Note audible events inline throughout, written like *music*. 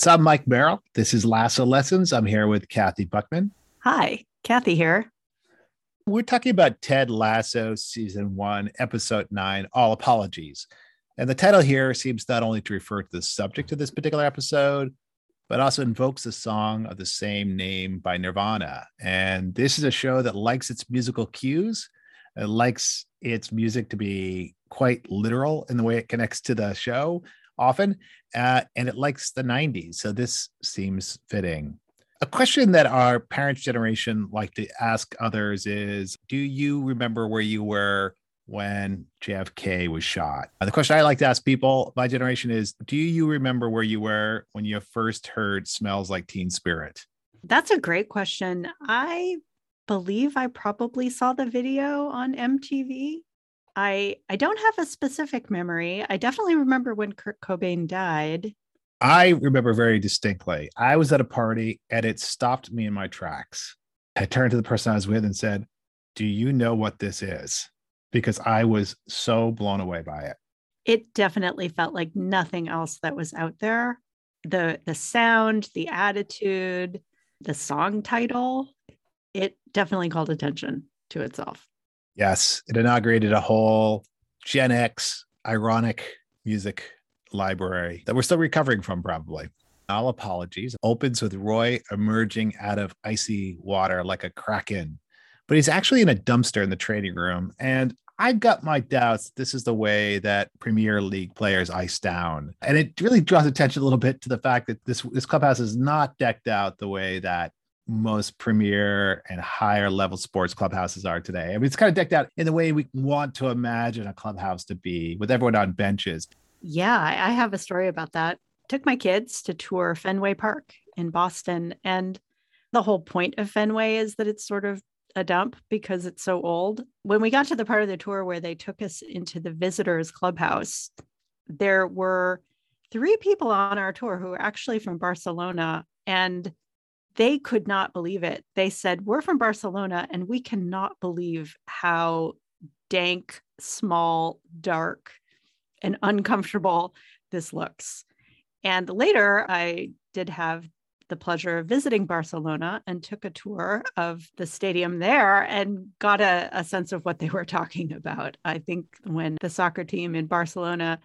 So I'm Mike Merrill. This is Lasso Lessons. I'm here with Kathy Buckman. Hi, Kathy here. We're talking about Ted Lasso season one, episode nine, All Apologies. And the title here seems not only to refer to the subject of this particular episode, but also invokes the song of the same name by Nirvana. And this is a show that likes its musical cues, it likes its music to be quite literal in the way it connects to the show often, uh, and it likes the 90s. So this seems fitting. A question that our parents' generation like to ask others is Do you remember where you were when JFK was shot? The question I like to ask people, my generation, is Do you remember where you were when you first heard Smells Like Teen Spirit? That's a great question. I believe I probably saw the video on MTV. I I don't have a specific memory. I definitely remember when Kurt Cobain died. I remember very distinctly. I was at a party and it stopped me in my tracks. I turned to the person I was with and said, "Do you know what this is?" Because I was so blown away by it. It definitely felt like nothing else that was out there. The the sound, the attitude, the song title, it definitely called attention to itself. Yes, it inaugurated a whole Gen X ironic music library that we're still recovering from, probably. All apologies opens with Roy emerging out of icy water like a kraken, but he's actually in a dumpster in the training room. And I've got my doubts this is the way that Premier League players ice down. And it really draws attention a little bit to the fact that this, this clubhouse is not decked out the way that most premier and higher level sports clubhouses are today. I mean, it's kind of decked out in the way we want to imagine a clubhouse to be with everyone on benches. Yeah, I have a story about that. Took my kids to tour Fenway Park in Boston. And the whole point of Fenway is that it's sort of a dump because it's so old. When we got to the part of the tour where they took us into the visitors clubhouse, there were three people on our tour who were actually from Barcelona. And they could not believe it. They said, We're from Barcelona and we cannot believe how dank, small, dark, and uncomfortable this looks. And later, I did have the pleasure of visiting Barcelona and took a tour of the stadium there and got a, a, sense of what they were *laughs* talking about. I think when the soccer team in Barcelona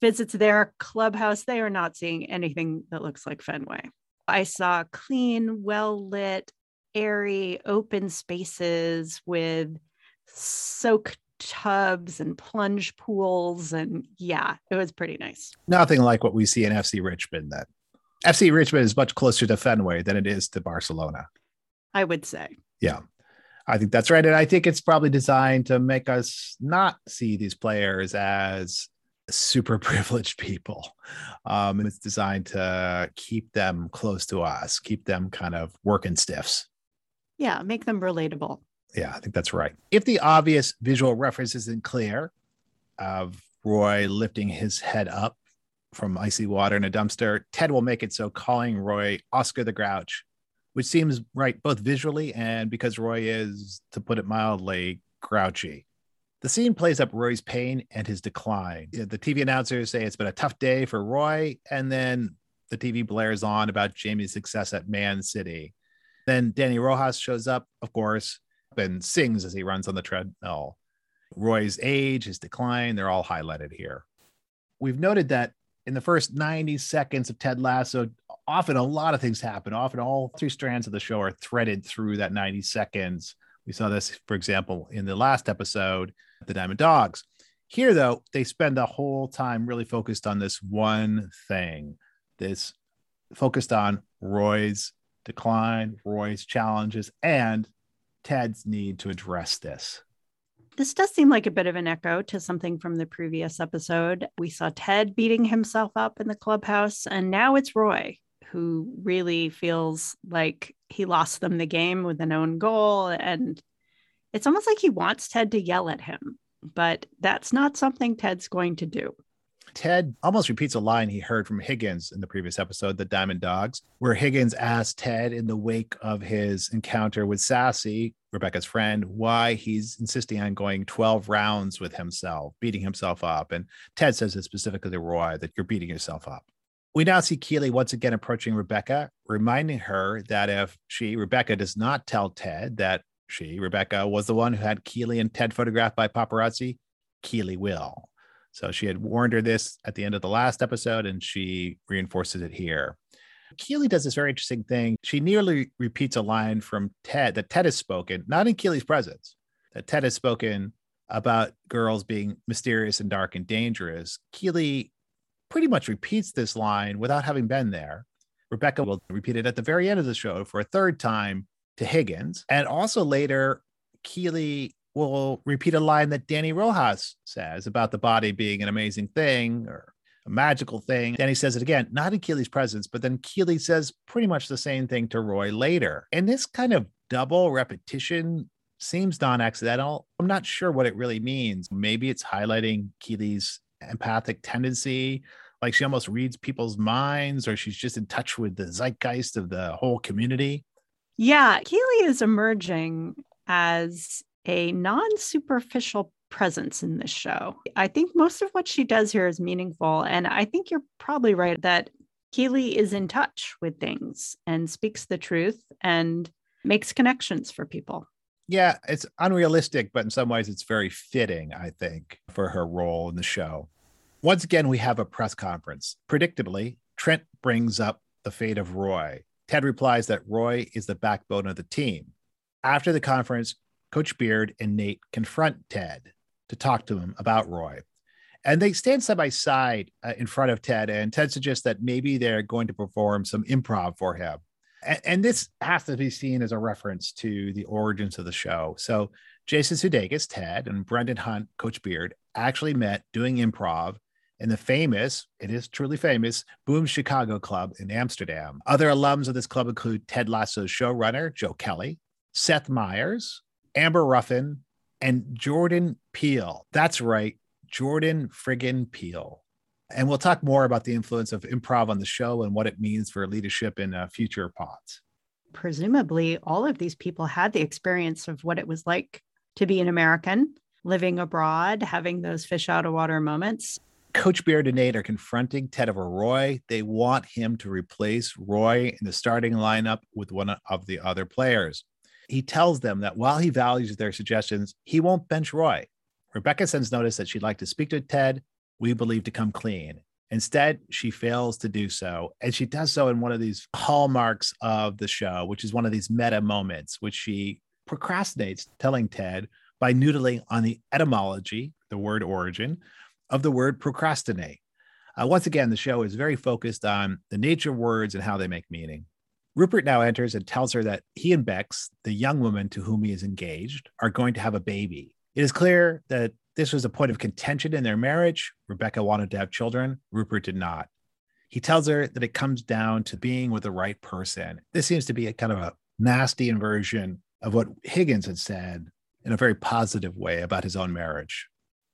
visits their clubhouse, they are not seeing anything that looks like Fenway. I saw clean, well lit, airy, open spaces with soak tubs and plunge pools. And yeah, it was pretty nice. Nothing like what we see in FC Richmond then. FC Richmond is much closer to Fenway than it is to Barcelona. I would say. Yeah. I think that's right. And I think it's probably designed to make us not see these players as super *laughs* privileged people. Um, and it's designed to keep them close to us, keep them kind of working stiffs. Yeah, make them relatable. Yeah, I think that's right. If the obvious visual reference isn't clear of Roy lifting his head up from icy water in a dumpster, Ted will make it so calling Roy Oscar the Grouch, which seems right both visually and because Roy is, to put it mildly, grouchy. The scene plays up Roy's pain and his decline. The TV announcers say it's been a tough day for Roy, and then the TV blares on about Jamie's success at Man City. Then Dani Rojas shows up, of course, and sings as he runs on the treadmill. Roy's age, his decline, they're all highlighted here. We've noted that in the first 90 seconds of Ted Lasso, often a lot of things happen. Often all three strands of the show are threaded through that 90 seconds. We saw this, for example, in the last episode the Diamond Dogs. Here, though, they spend the whole time really focused on this one thing, this focused on Roy's decline, Roy's challenges, and Ted's need to address this. This does seem like a bit of an echo to something from the previous episode. We saw Ted beating himself up in the clubhouse, and now it's Roy who really feels like he lost them the game with an own goal and it's almost like he wants Ted to yell at him, but that's not something Ted's going to do. Ted almost repeats a line he heard from Higgins in the previous episode, The Diamond Dogs, where Higgins asked Ted in the wake of his encounter with Sassy, Rebecca's friend, why he's insisting on going 12 rounds with himself, beating himself up. And Ted says it specifically to Roy that you're beating yourself up We now see Keeley once again approaching Rebecca, reminding her that if she, Rebecca, does not tell Ted that she, Rebecca, was the one who had Keeley and Ted photographed by paparazzi, Keeley will. So she had warned her this at the end of the last episode, and she reinforces it here. Keeley does this very interesting thing. She nearly repeats a line from Ted that Ted has spoken, not in Keeley's presence, that Ted has spoken about girls being mysterious and dark and dangerous. Keeley pretty much repeats this line without having been there. Rebecca will repeat it at the very end of the show for a third time to Higgins. And also later, Keeley will repeat a line that Dani Rojas says about the body being an amazing thing or a magical thing. Dani says it again, not in Keeley's presence, but then Keeley says pretty much the same thing to Roy later. And this kind of double repetition seems non accidental. I'm not sure what it really means. Maybe it's highlighting Keeley's empathic tendency. Like she almost reads people's minds, or she's just in touch with the zeitgeist of the whole community. Yeah, Keeley is emerging as a non superficial presence in this show. I think most of what she does here is meaningful. And I think you're probably right that Keeley is in touch with things and speaks the truth and makes connections for people. Yeah, it's unrealistic, but in some ways it's very fitting, I think, for her role in the show. Once again, we have a press conference. Predictably, Trent brings up the fate of Roy. Ted replies that Roy is the backbone of the team. After the conference, Coach Beard and Nate confront Ted to talk to him about Roy. And they stand side by side uh, in front of Ted, and Ted suggests that maybe they're going to perform some improv for him. And, and, this has to be seen as a reference to the origins of the show. So Jason Sudeikis, Ted, and Brendan Hunt, Coach Beard, actually met doing improv in the famous, it is truly famous, Boom Chicago Club in Amsterdam. Other alums of this club include Ted Lasso's showrunner, Joe Kelly, Seth Meyers, Amber Ruffin, and Jordan Peele. That's right, Jordan friggin' Peele. And we'll talk more about the influence of improv on the show and what it means for leadership in uh, future pods. Presumably, all of these people had the experience of what it was like to be an American, living abroad, having those fish out of water moments. Coach Beard and Nate are confronting Ted over Roy. They want him to replace Roy in the starting lineup with one of the other players. He tells them that while he values their suggestions, he won't bench Roy. Rebecca sends notice that she'd like to speak to Ted we believe to come clean. Instead, she fails to do so. And she does so in one of these hallmarks of the show, which is one of these meta moments, which she procrastinates telling Ted by noodling on the etymology, the word origin, of the word procrastinate. Uh, once again, the show is very focused on the nature of words and how they make meaning. Rupert now enters and tells her that he and Bex, the young woman to whom he is engaged, are going to have a baby. It is clear that this was a point of contention in their marriage. Rebecca wanted to have children, Rupert did not. He tells her that it comes down to being with the right person. This seems to be a kind of a nasty inversion of what Higgins had said in a very positive way about his own marriage.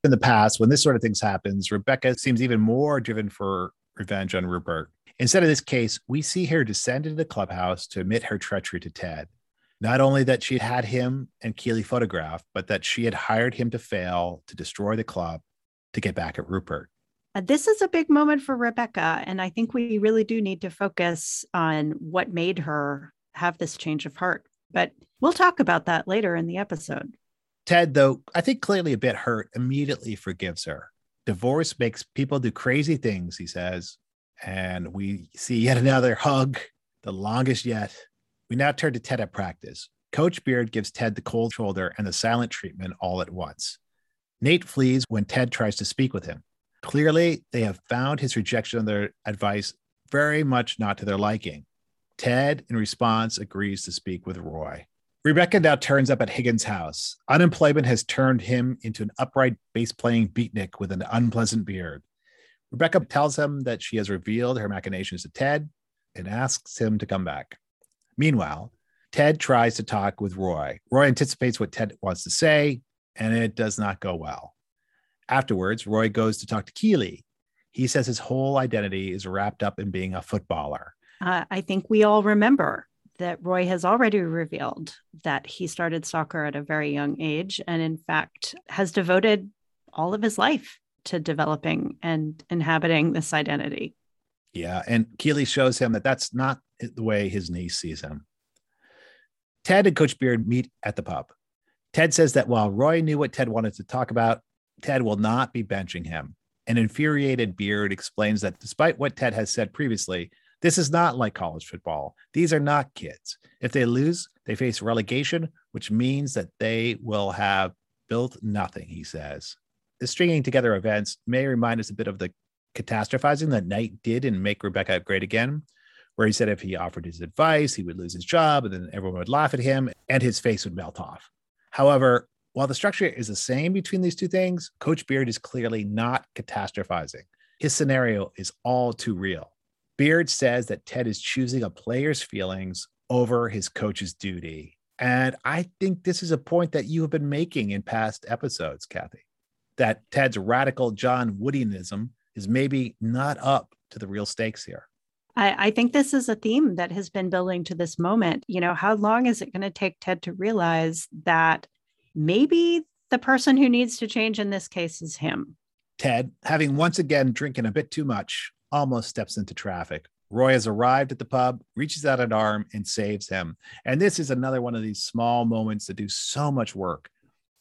In the past, when this sort of things happens, Rebecca seems even more driven for revenge on Rupert. Instead of this case, we see her descend into the clubhouse to admit her treachery to Ted. Not only that she had him and Keeley photographed, but that she had hired him to fail to destroy the club to get back at Rupert. Uh, this is a big moment for Rebecca. And I think we really do need to focus on what made her have this change of heart. But we'll talk about that later in the episode. Ted, though, I think clearly a bit hurt, immediately forgives her. Divorce makes people do crazy things, he says. And we see yet another hug, the longest yet. We now turn to Ted at practice. Coach Beard gives Ted the cold shoulder and the silent treatment all at once. Nate flees when Ted tries to speak with him. Clearly, they have found his rejection of their advice very much not to their liking. Ted, in response, agrees to speak with Roy. Rebecca now turns up at Higgins' house. Unemployment has turned him into an upright bass playing beatnik with an unpleasant beard. Rebecca tells him that she has revealed her machinations to Ted and asks him to come back. Meanwhile, Ted tries to talk with Roy. Roy anticipates what Ted wants to say, and it does not go well. Afterwards, Roy goes to talk to Keeley. He says his whole identity is wrapped up in being a footballer. Uh, I think we all remember that Roy has already revealed that he started soccer at a very young age and, in fact, has devoted all of his life to developing and inhabiting this identity. Yeah. And Keeley shows him that that's not the way his niece sees him. Ted and Coach Beard meet at the pub. Ted says that while Roy knew what Ted wanted to talk about, Ted will not be benching him. An infuriated Beard explains that despite what Ted has said previously, this is not like college football. These are not kids. If they lose, they face relegation, which means that they will have built nothing, he says. The stringing together events may remind us a bit of the catastrophizing that Nate did in Make Rebecca Great Again, where he said if he offered his advice, he would lose his job and then everyone would laugh at him and his face would melt off. However, while the structure is the same between these two things, Coach Beard is clearly not catastrophizing. His scenario is all too real. Beard says that Ted is choosing a player's feelings over his coach's duty. And I think this is a point that you have been making in past episodes, Kathy, that Ted's radical John Woodianism is maybe not up to the real stakes here. I, I, think this is a theme that has been building to this moment. You know, how long is it going to take Ted to realize that maybe the person who needs to change in this case is him? Ted, having once again drinking a bit too much, almost steps into traffic. Roy has arrived at the pub, reaches out an arm, and saves him. And this is another one of these small moments that do so much work.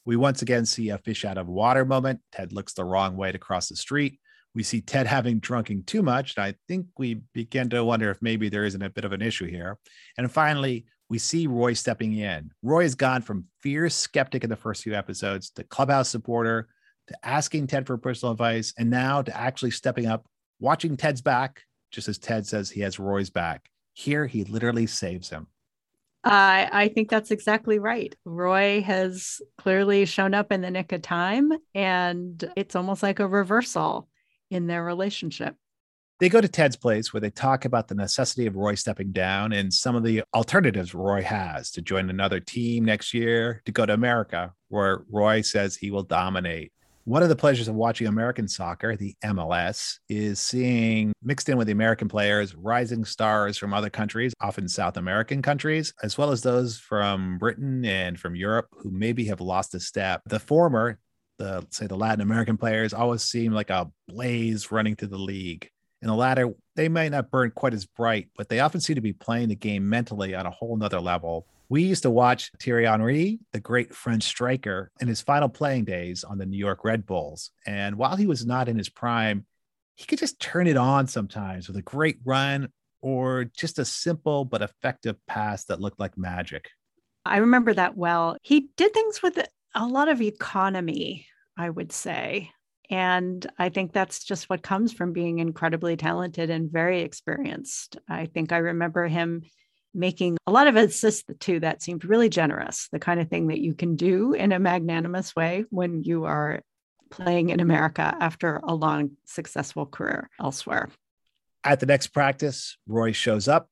We once again see a fish out of water moment. Ted looks the wrong way to cross the street we see Ted having drunken too much. And I think we begin to wonder if maybe there isn't a bit of an issue here. And finally, we see Roy stepping in. Roy has gone from fierce skeptic in the first few episodes to clubhouse supporter to asking Ted for personal advice and now to actually stepping up, watching Ted's back, just as Ted says he has Roy's back. Here, he literally saves him. I I think that's exactly right. Roy has clearly shown up in the nick of time, and it's almost like a reversal in their relationship. They go to Ted's place where they talk about the necessity of Roy stepping down and some of the alternatives Roy has to join another team next year, to go to America, where Roy says he will dominate. One of the pleasures of watching American soccer, the MLS, is seeing mixed in with the American players rising stars from other countries, often South American countries, as well as those from Britain and from Europe who maybe have lost a step. The former the say the Latin American players always seem like a blaze running through the league. In the latter, they might not burn quite as bright, but they often seem to be playing the game mentally on a whole nother level. We used to watch Thierry Henry, the great French striker, in his final playing days on the New York Red Bulls. And while he was not in his prime, he could just turn it on sometimes with a great run or just a simple but effective pass that looked like magic. I remember that well. He did things with a lot of economy, I would say. And I think that's just what comes from being incredibly talented and very experienced. I think I remember him making a lot of assists too that seemed really generous, the kind of thing that you can do in a magnanimous way when you are playing in America after a long, successful career elsewhere. At the next practice, Roy shows up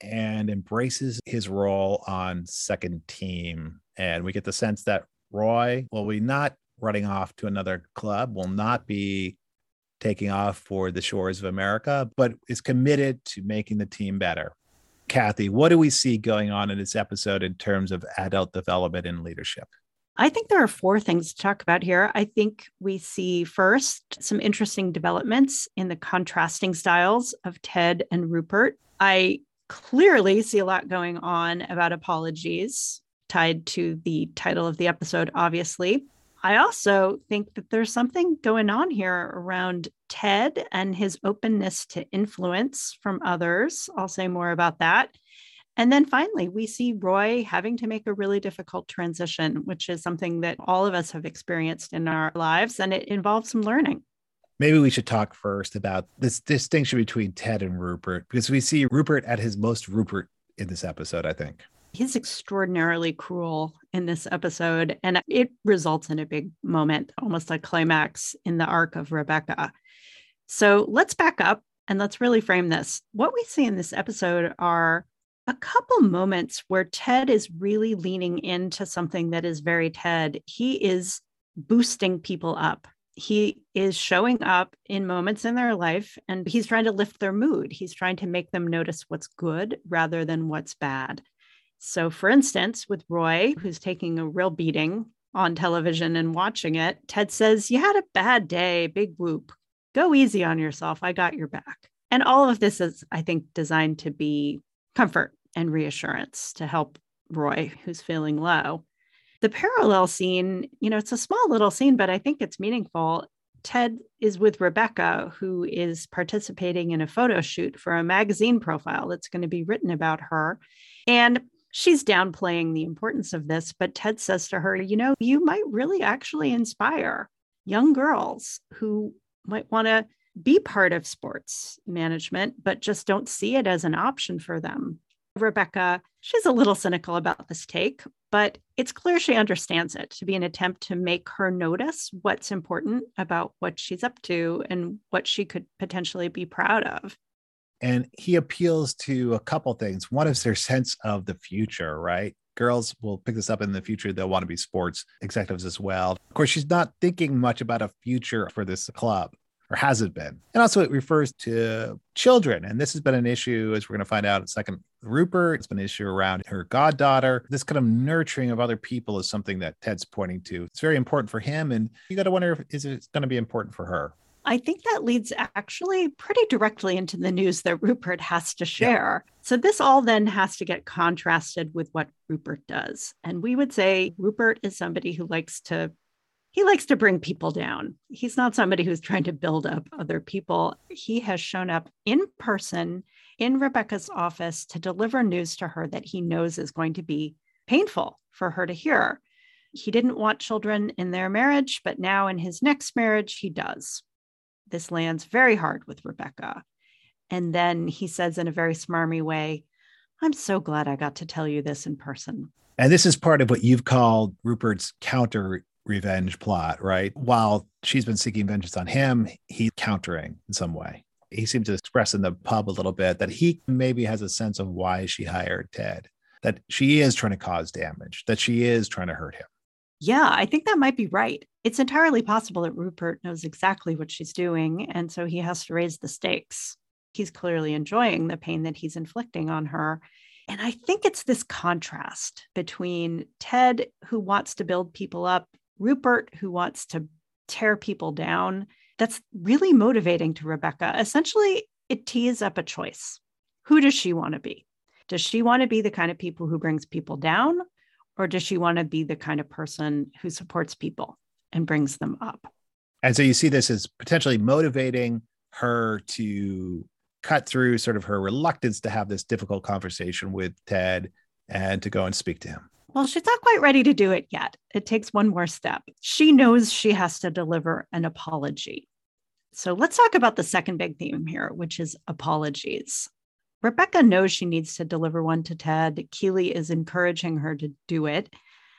and embraces his role on second team. And we get the sense that Roy will be not running off to another club, will not be taking off for the shores of America, but is committed to making the team better. Kathy, what do we see going on in this episode in terms of adult development and leadership? I think there are four things to talk about here. I think we see first some interesting developments in the contrasting styles of Ted and Rupert. I clearly see a lot going on about apologies tied to the title of the episode, obviously. I also think that there's something going on here around Ted and his openness to influence from others. I'll say more about that. And then finally, we see Roy having to make a really difficult transition, which is something that all of us have experienced in our lives, and it involves some learning. Maybe we should talk first about this distinction between Ted and Rupert, because we see Rupert at his most Rupert in this episode, I think he's extraordinarily cruel in this episode and it results in a big moment almost a climax in the arc of rebecca so let's back up and let's really frame this what we see in this episode are a couple moments where ted is really leaning into something that is very ted he is boosting people up he is showing up in moments in their life and he's trying to lift their mood. He's trying to make them notice what's good rather than what's bad. So, for instance, with Roy, who's taking a real beating on television and watching it, Ted says, You had a bad day, big whoop. Go easy on yourself. I got your back. And all of this is, I think, designed to be comfort and reassurance to help Roy, who's feeling low. The parallel scene, you know, it's a small little scene, but I think it's meaningful. Ted is with Rebecca, who is participating in a photo shoot for a magazine profile that's going to be written about her. And she's downplaying the importance of this, but Ted says to her, You know, you might really actually inspire young girls who might want to be part of sports management, but just don't see it as an option for them. Rebecca, she's a little cynical about this take, but it's clear she understands it to be an attempt to make her notice what's important about what she's up to and what she could potentially be proud of. And he appeals to a couple things. One is their sense of the future, right? Girls will pick this up in the future. They'll want to be sports executives as well. Of course, she's not thinking much about a future for this club or has it been? And also, it refers to children. And this has been an issue, as we're going to find out in a second. Rupert, it's been an issue around her goddaughter. This kind of nurturing of other people is something that Ted's pointing to. It's very important for him. And you got to wonder if is it going to be important for her? I think that leads actually pretty directly into the news that Rupert has to share. Yeah. So, this all then has to get contrasted with what Rupert does. And we would say Rupert is somebody who likes to he likes to bring people down. He's not somebody who's trying to build up other people. He has shown up in person in Rebecca's office to deliver news to her that he knows is going to be painful for her to hear. He didn't want children in their marriage, but now in his next marriage, he does. This lands very hard with Rebecca. And then he says in a very smarmy way, I'm so glad I got to tell you this in person. And this is part of what you've called Rupert's counter revenge plot, right? While she's been seeking vengeance on him, he's countering in some way. He seems to express in the pub a little bit that he maybe has a sense of why she hired Ted, that she is trying to cause damage, that she is trying to hurt him. Yeah, I think that might be right. It's entirely possible that Rupert knows exactly what she's doing. And so he has to raise the stakes. He's clearly enjoying the pain that he's inflicting on her. And I think it's this contrast between Ted, who wants to build people up Rupert, who wants to tear people down. That's really motivating to Rebecca. Essentially, it tees up a choice. Who does she want to be? Does she want to be the kind of people who brings people down? Or does she want to be the kind of person who supports people and brings them up? And so you see this as potentially motivating her to cut through sort of her reluctance to have this difficult conversation with Ted and to go and speak to him. Well, she's not quite ready to do it yet. It takes one more step. She knows she has to deliver an apology. So let's talk about the second big theme here, which is apologies. Rebecca knows she needs to deliver one to Ted. Keeley is encouraging her to do it.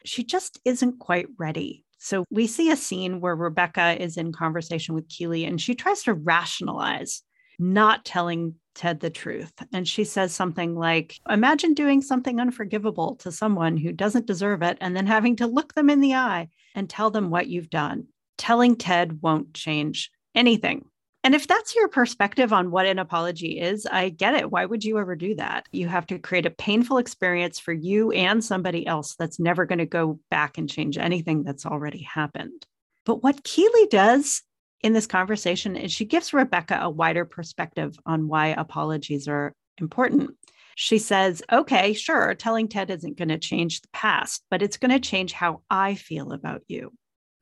She just isn't quite ready. So we see a scene where Rebecca is in conversation with Keeley and she tries to rationalize not telling Ted the truth. And she says something like, Imagine doing something unforgivable to someone who doesn't deserve it and then having to look them in the eye and tell them what you've done. Telling Ted won't change anything. And if that's your perspective on what an apology is, I get it. Why would you ever do that? You have to create a painful experience for you and somebody else that's never going to go back and change anything that's already happened. But what Keeley does in this conversation is she gives Rebecca a wider perspective on why apologies are important. She says, okay, sure, telling Ted isn't going to change the past, but it's going to change how I feel about you.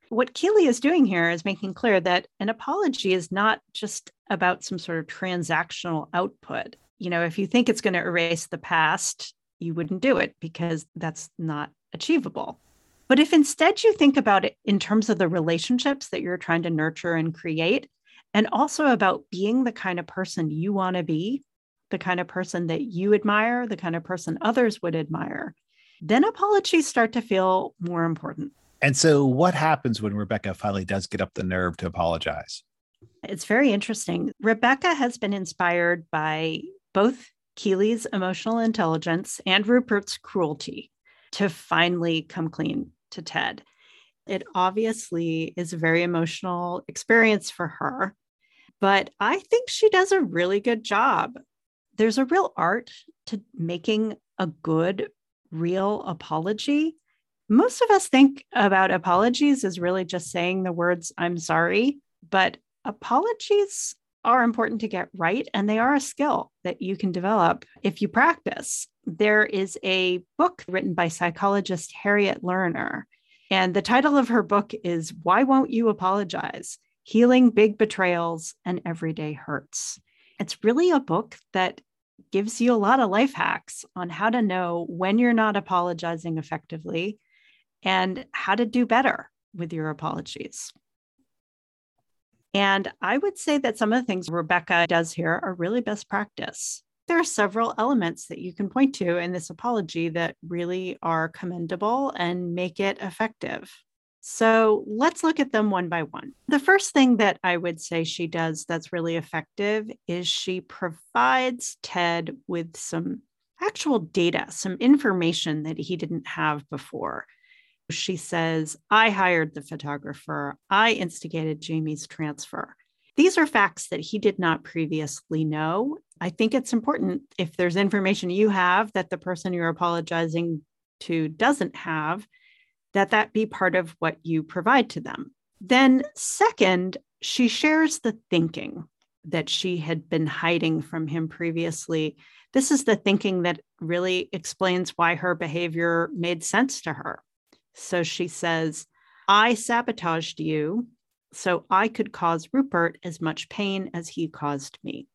What Keeley is doing here is making clear that an apology is not just about some sort of transactional output. You know, if you think it's going to erase the past, you wouldn't do it because that's not achievable. But if instead you think about it in terms of the relationships that you're trying to nurture and create, and also about being the kind of person you want to be, the kind of person that you admire, the kind of person others would admire, then apologies start to feel more important. And so, what happens when Rebecca finally does get up the nerve to apologize? It's very interesting. Rebecca has been inspired by both Keeley's emotional intelligence and Rupert's cruelty to finally come clean to Ted. It obviously is a very emotional experience for her, but I think she does a really good job. There's a real art to making a good, real apology. Most of us think about apologies as really just saying the words, I'm sorry, but apologies are important to get right, and they are a skill that you can develop if you practice. There is a book written by psychologist Harriet Lerner, and the title of her book is Why Won't You Apologize? Healing Big Betrayals and Everyday Hurts. It's really a book that gives you a lot of life hacks on how to know when you're not apologizing effectively and how to do better with your apologies. And I would say that some of the things Rebecca does here are really best practice. There are several elements that you can point to in this apology that really are commendable and make it effective. So let's look at them one by one. The first thing that I would say she does that's really effective is she provides Ted with some actual data, some information that he didn't have before. She says, I hired the photographer, I instigated Jamie's transfer. These are facts that he did not previously know. I think it's important if there's information you have that the person you're apologizing to doesn't have that that be part of what you provide to them. Then, second, she shares the thinking that she had been hiding from him previously. This is the thinking that really explains why her behavior made sense to her. So she says, I sabotaged you so I could cause Rupert as much pain as he caused me.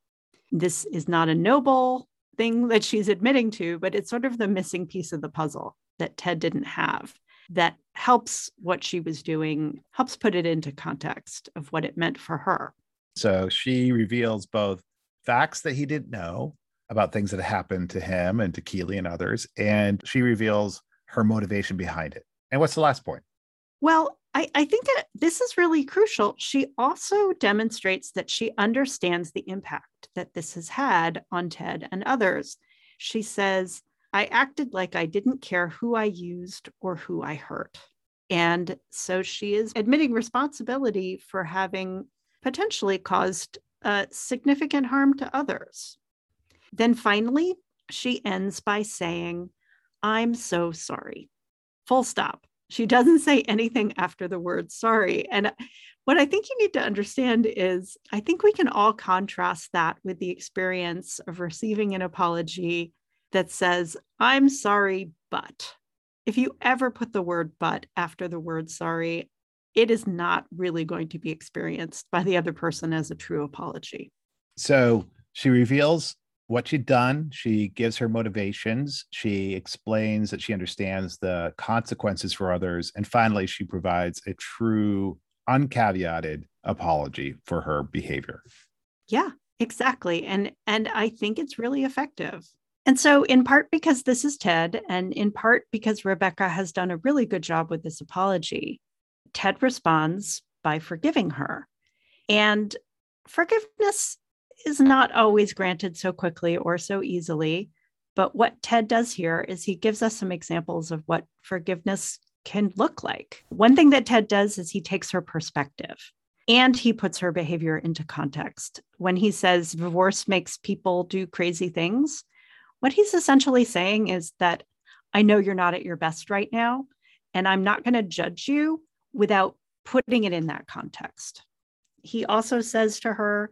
This is not a noble thing that she's admitting to, but it's sort of the missing piece of the puzzle that Ted didn't have that helps what she was doing, helps put it into context of what it meant for her. So she reveals both facts that he didn't know about things that happened to him and to Keeley and others, and she reveals her motivation behind it. And what's the last point? Well, I, I, think that this is really crucial. She also demonstrates that she understands the impact that this has had on Ted and others. She says, I acted like I didn't care who I used or who I hurt. And so she is admitting responsibility for having potentially caused uh, significant harm to others. Then finally, she ends by saying, I'm so sorry. Full stop. She doesn't say anything after the word sorry. And what I think you need to understand is I think we can all contrast that with the experience of receiving an apology that says, I'm sorry, but. If you ever put the word but after the word sorry, it is not really going to be experienced by the other person as a true apology. So she reveals what she'd done. She gives her motivations. She explains that she understands the consequences for others. And finally, she provides a true, uncaveated apology for her behavior. Yeah, exactly. And and I think it's really effective. And so, in part because this is Ted, and in part because Rebecca has done a really good job with this apology, Ted responds by forgiving her. And forgiveness is not always granted so quickly or so easily. But what Ted does here is he gives us some examples of what forgiveness can look like. One thing that Ted does is he takes her perspective and he puts her behavior into context. When he says divorce makes people do crazy things, what he's essentially saying is that I know you're not at your best right now, and I'm not going to judge you without putting it in that context. He also says to her,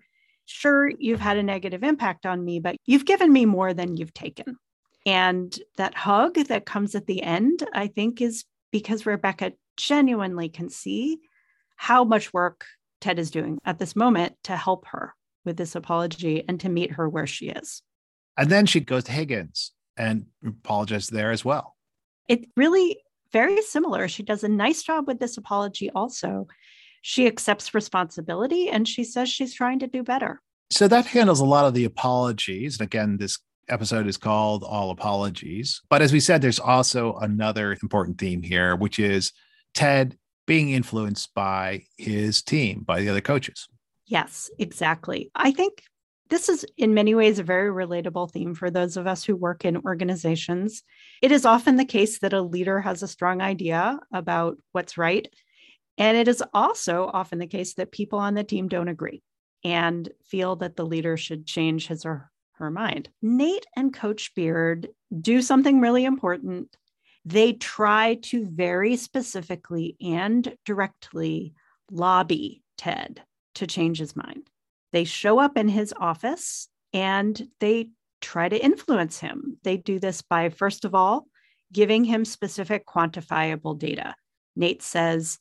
Sure, you've had a negative impact on me, but you've given me more than you've taken. And that hug that comes at the end, I think, is because Rebecca genuinely can see how much work Ted is doing at this moment to help her with this apology and to meet her where she is. And then she goes to Higgins and apologizes there as well. It really very similar. She does a nice job with this apology also. She accepts responsibility and she says she's trying to do better. So that handles a lot of the apologies. And again, this episode is called All Apologies. But as we said, there's also another important theme here, which is Ted being influenced by his team, by the other coaches. Yes, exactly. I think this is, in many ways, a very relatable theme for those of us who work in organizations. It is often the case that a leader has a strong idea about what's right. And it is also often the case that people on the team don't agree and feel that the leader should change his or her mind. Nate and Coach Beard do something really important. They try to very specifically and directly lobby Ted to change his mind. They show up in his office and they try to influence him. They do this by, first of all, giving him specific quantifiable data. Nate says,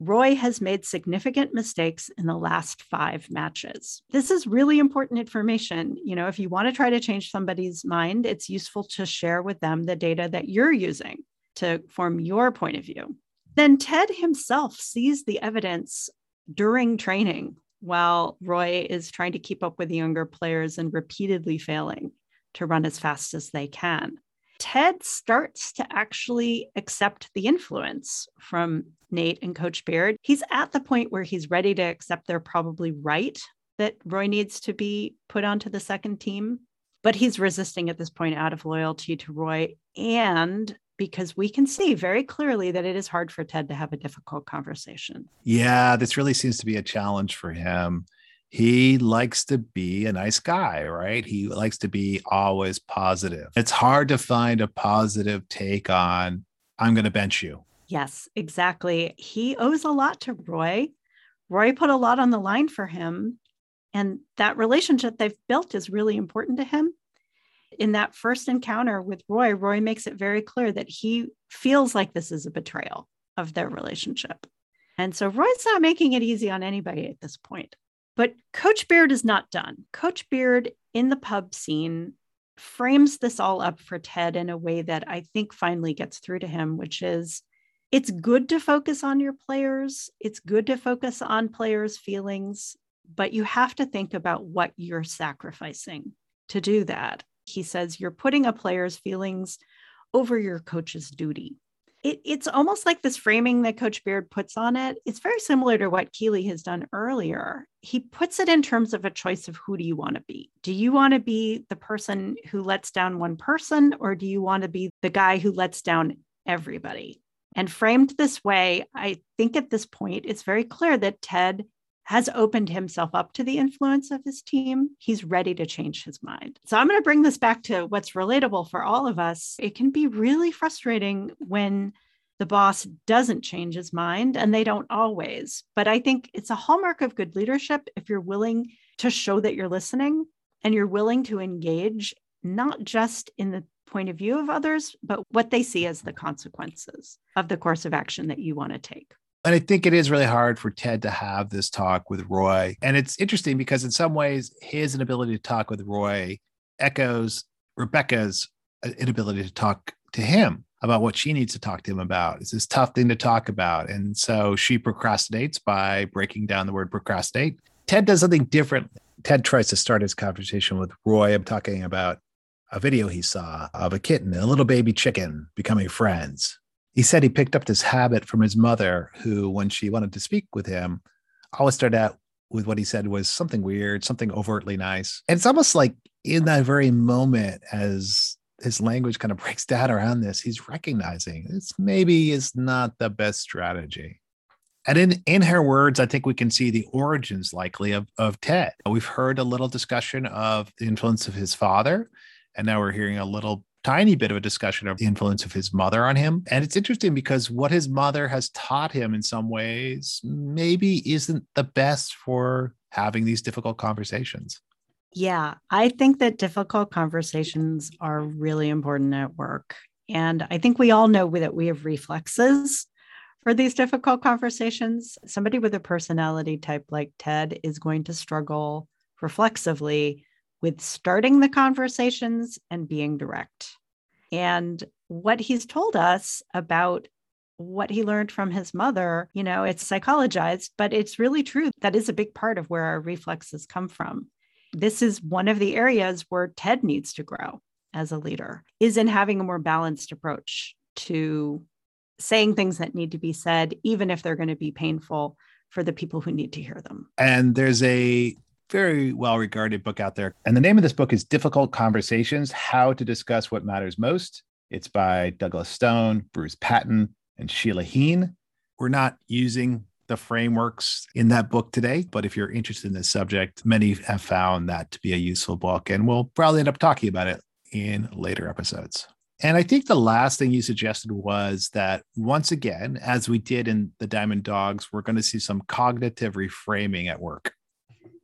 Roy has made significant mistakes in the last five matches. This is really important information. You know, if you want to try to change somebody's mind, it's useful to share with them the data that you're using to form your point of view. Then Ted himself sees the evidence during training while Roy is trying to keep up with the younger players and repeatedly failing to run as fast as they can. Ted starts to actually accept the influence from Nate and Coach Beard. He's at the point where he's ready to accept they're probably right that Roy needs to be put onto the second team, but he's resisting at this point out of loyalty to Roy and because we can see very clearly that it is hard for Ted to have a difficult conversation. Yeah, this really seems to be a challenge for him. He likes to be a nice guy, right? He likes to be always positive. It's hard to find a positive take on, I'm going to bench you. Yes, exactly. He owes a lot to Roy. Roy put a lot on the line for him. And that relationship they've built is really important to him in that first encounter with Roy, Roy makes it very clear that he feels like this is a betrayal of their relationship. And so Roy's not making it easy on anybody at this point. But Coach Beard is not done. Coach Beard in the pub scene frames this all up for Ted in a way that I think finally gets through to him, which is it's good to focus on your players, it's good to focus on players' feelings, but you have to think about what you're sacrificing to do that he says you're putting a player's feelings over your coach's duty. It, it's almost like this framing that Coach Beard puts on it. It's very similar to what Keeley has done earlier. He puts it in terms of a choice of who do you want to be? Do you want to be the person who lets down one person, or do you want to be the guy who lets down everybody? And framed this way, I think at this point, it's very clear that Ted has opened himself up to the influence of his team, he's ready to change his mind. So I'm going to bring this back to what's relatable for all of us. It can be really frustrating when the boss doesn't change his mind, and they don't always. But I think it's a hallmark of good leadership if you're willing to show that you're listening and you're willing to engage, not just in the point of view of others, but what they see as the consequences of the course of action that you want to take. And I think it is really hard for Ted to have this talk with Roy. And it's interesting because, in some ways, his inability to talk with Roy echoes Rebecca's uh, inability to talk to him about what she needs to talk to him about. It's this tough thing to talk about. And so she procrastinates by breaking down the word procrastinate. Ted does something different. Ted tries to start his conversation with Roy. I'm talking about a video he saw of a kitten and a little baby chicken becoming friends. He said he picked up this habit from his mother, who, when she wanted to speak with him, always started out with what he said was something weird, something overtly nice. And it's almost like in that very moment, as his language kind of breaks down around this, he's recognizing this maybe is not the best strategy. And in, in her words, I think we can see the origins likely of, of Ted. We've heard a little discussion of the influence of his father, and now we're hearing a little tiny bit of a discussion of the influence of his mother on him. And it's interesting because what his mother has taught him in some ways maybe isn't the best for having these difficult conversations. Yeah, I think that difficult conversations are really important at work. And I think we all know that we have reflexes for these difficult conversations. Somebody with a personality type like Ted is going to struggle reflexively with starting the conversations and being direct. And what he's told us about what he learned from his mother, you know, it's psychologized, but it's really true. That is a big part of where our reflexes come from. This is one of the areas where Ted needs to grow as a leader, is in having a more balanced approach to saying things that need to be said, even if they're going to be painful for the people who need to hear them. And there's a very well regarded book out there. And the name of this book is Difficult Conversations How to Discuss What Matters Most. It's by Douglas Stone, Bruce Patton, and Sheila Heen. We're not using the frameworks in that book today, but if you're interested in this subject, many have found that to be a useful book, and we'll probably end up talking about it in later episodes. And I think the last thing you suggested was that once again, as we did in the Diamond Dogs, we're going to see some cognitive reframing at work.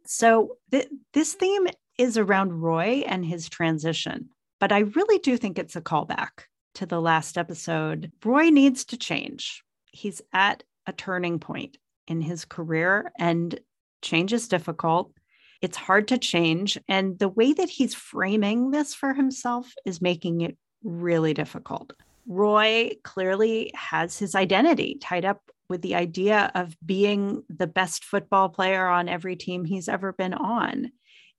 So, th- this theme is around Roy and his transition, but I really do think it's a callback to the last episode. Roy needs to change. He's at a turning point in his career, and change is difficult. It's hard to change. And the way that he's framing this for himself is making it really difficult. Roy clearly has his identity tied up with the idea of being the best football player on every team he's ever been on.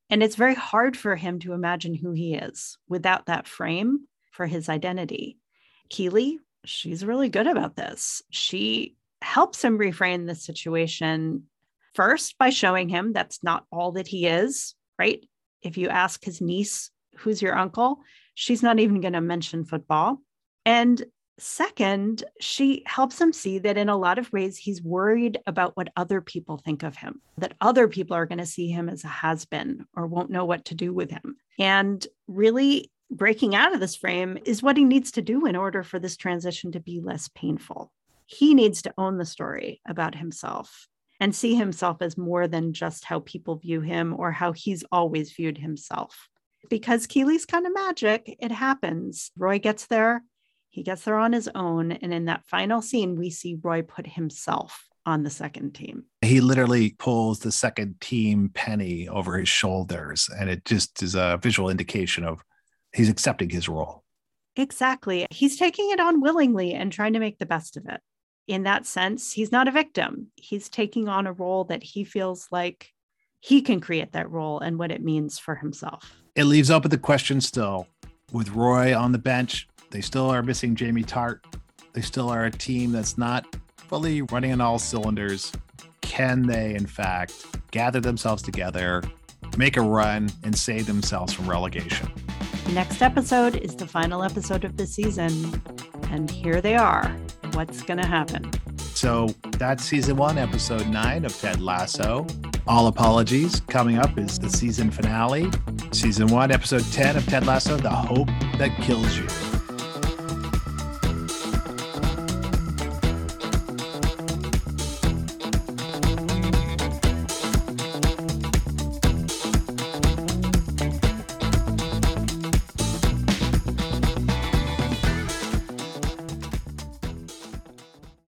And it's very hard for him to imagine who he is without that frame for his identity. Keeley, she's really good about this. She helps him reframe the situation first by showing him that's not all that he is, right? If you ask his niece, who's your uncle, she's not even going to mention football. And second, she helps him see that in a lot of ways, he's worried about what other people think of him, that other people are going to see him as a has been or won't know what to do with him. And really, breaking out of this frame is what he needs to do in order for this transition to be less painful. He needs to own the story about himself and see himself as more than just how people view him or how he's always viewed himself. Because Keeley's kind of magic, it happens. Roy gets there, he gets there on his own. And in that final scene, we see Roy put himself on the second team. He literally pulls the second team penny over his shoulders. And it just is a visual indication of he's accepting his role. Exactly. He's taking it on willingly and trying to make the best of it. In that sense, he's not a victim. He's taking on a role that he feels like he can create that role and what it means for himself. It leaves open the question still with Roy on the bench they still are missing Jamie Tartt. They still are a team that's not fully running on all cylinders. Can they, in fact, gather themselves together, make a run, and save themselves from relegation? Next episode is the final episode of the season. And here they are. What's going to happen? So that's season one, episode nine of Ted Lasso. All apologies. Coming up is the season finale, season one, episode 10 of Ted Lasso The Hope That Kills You.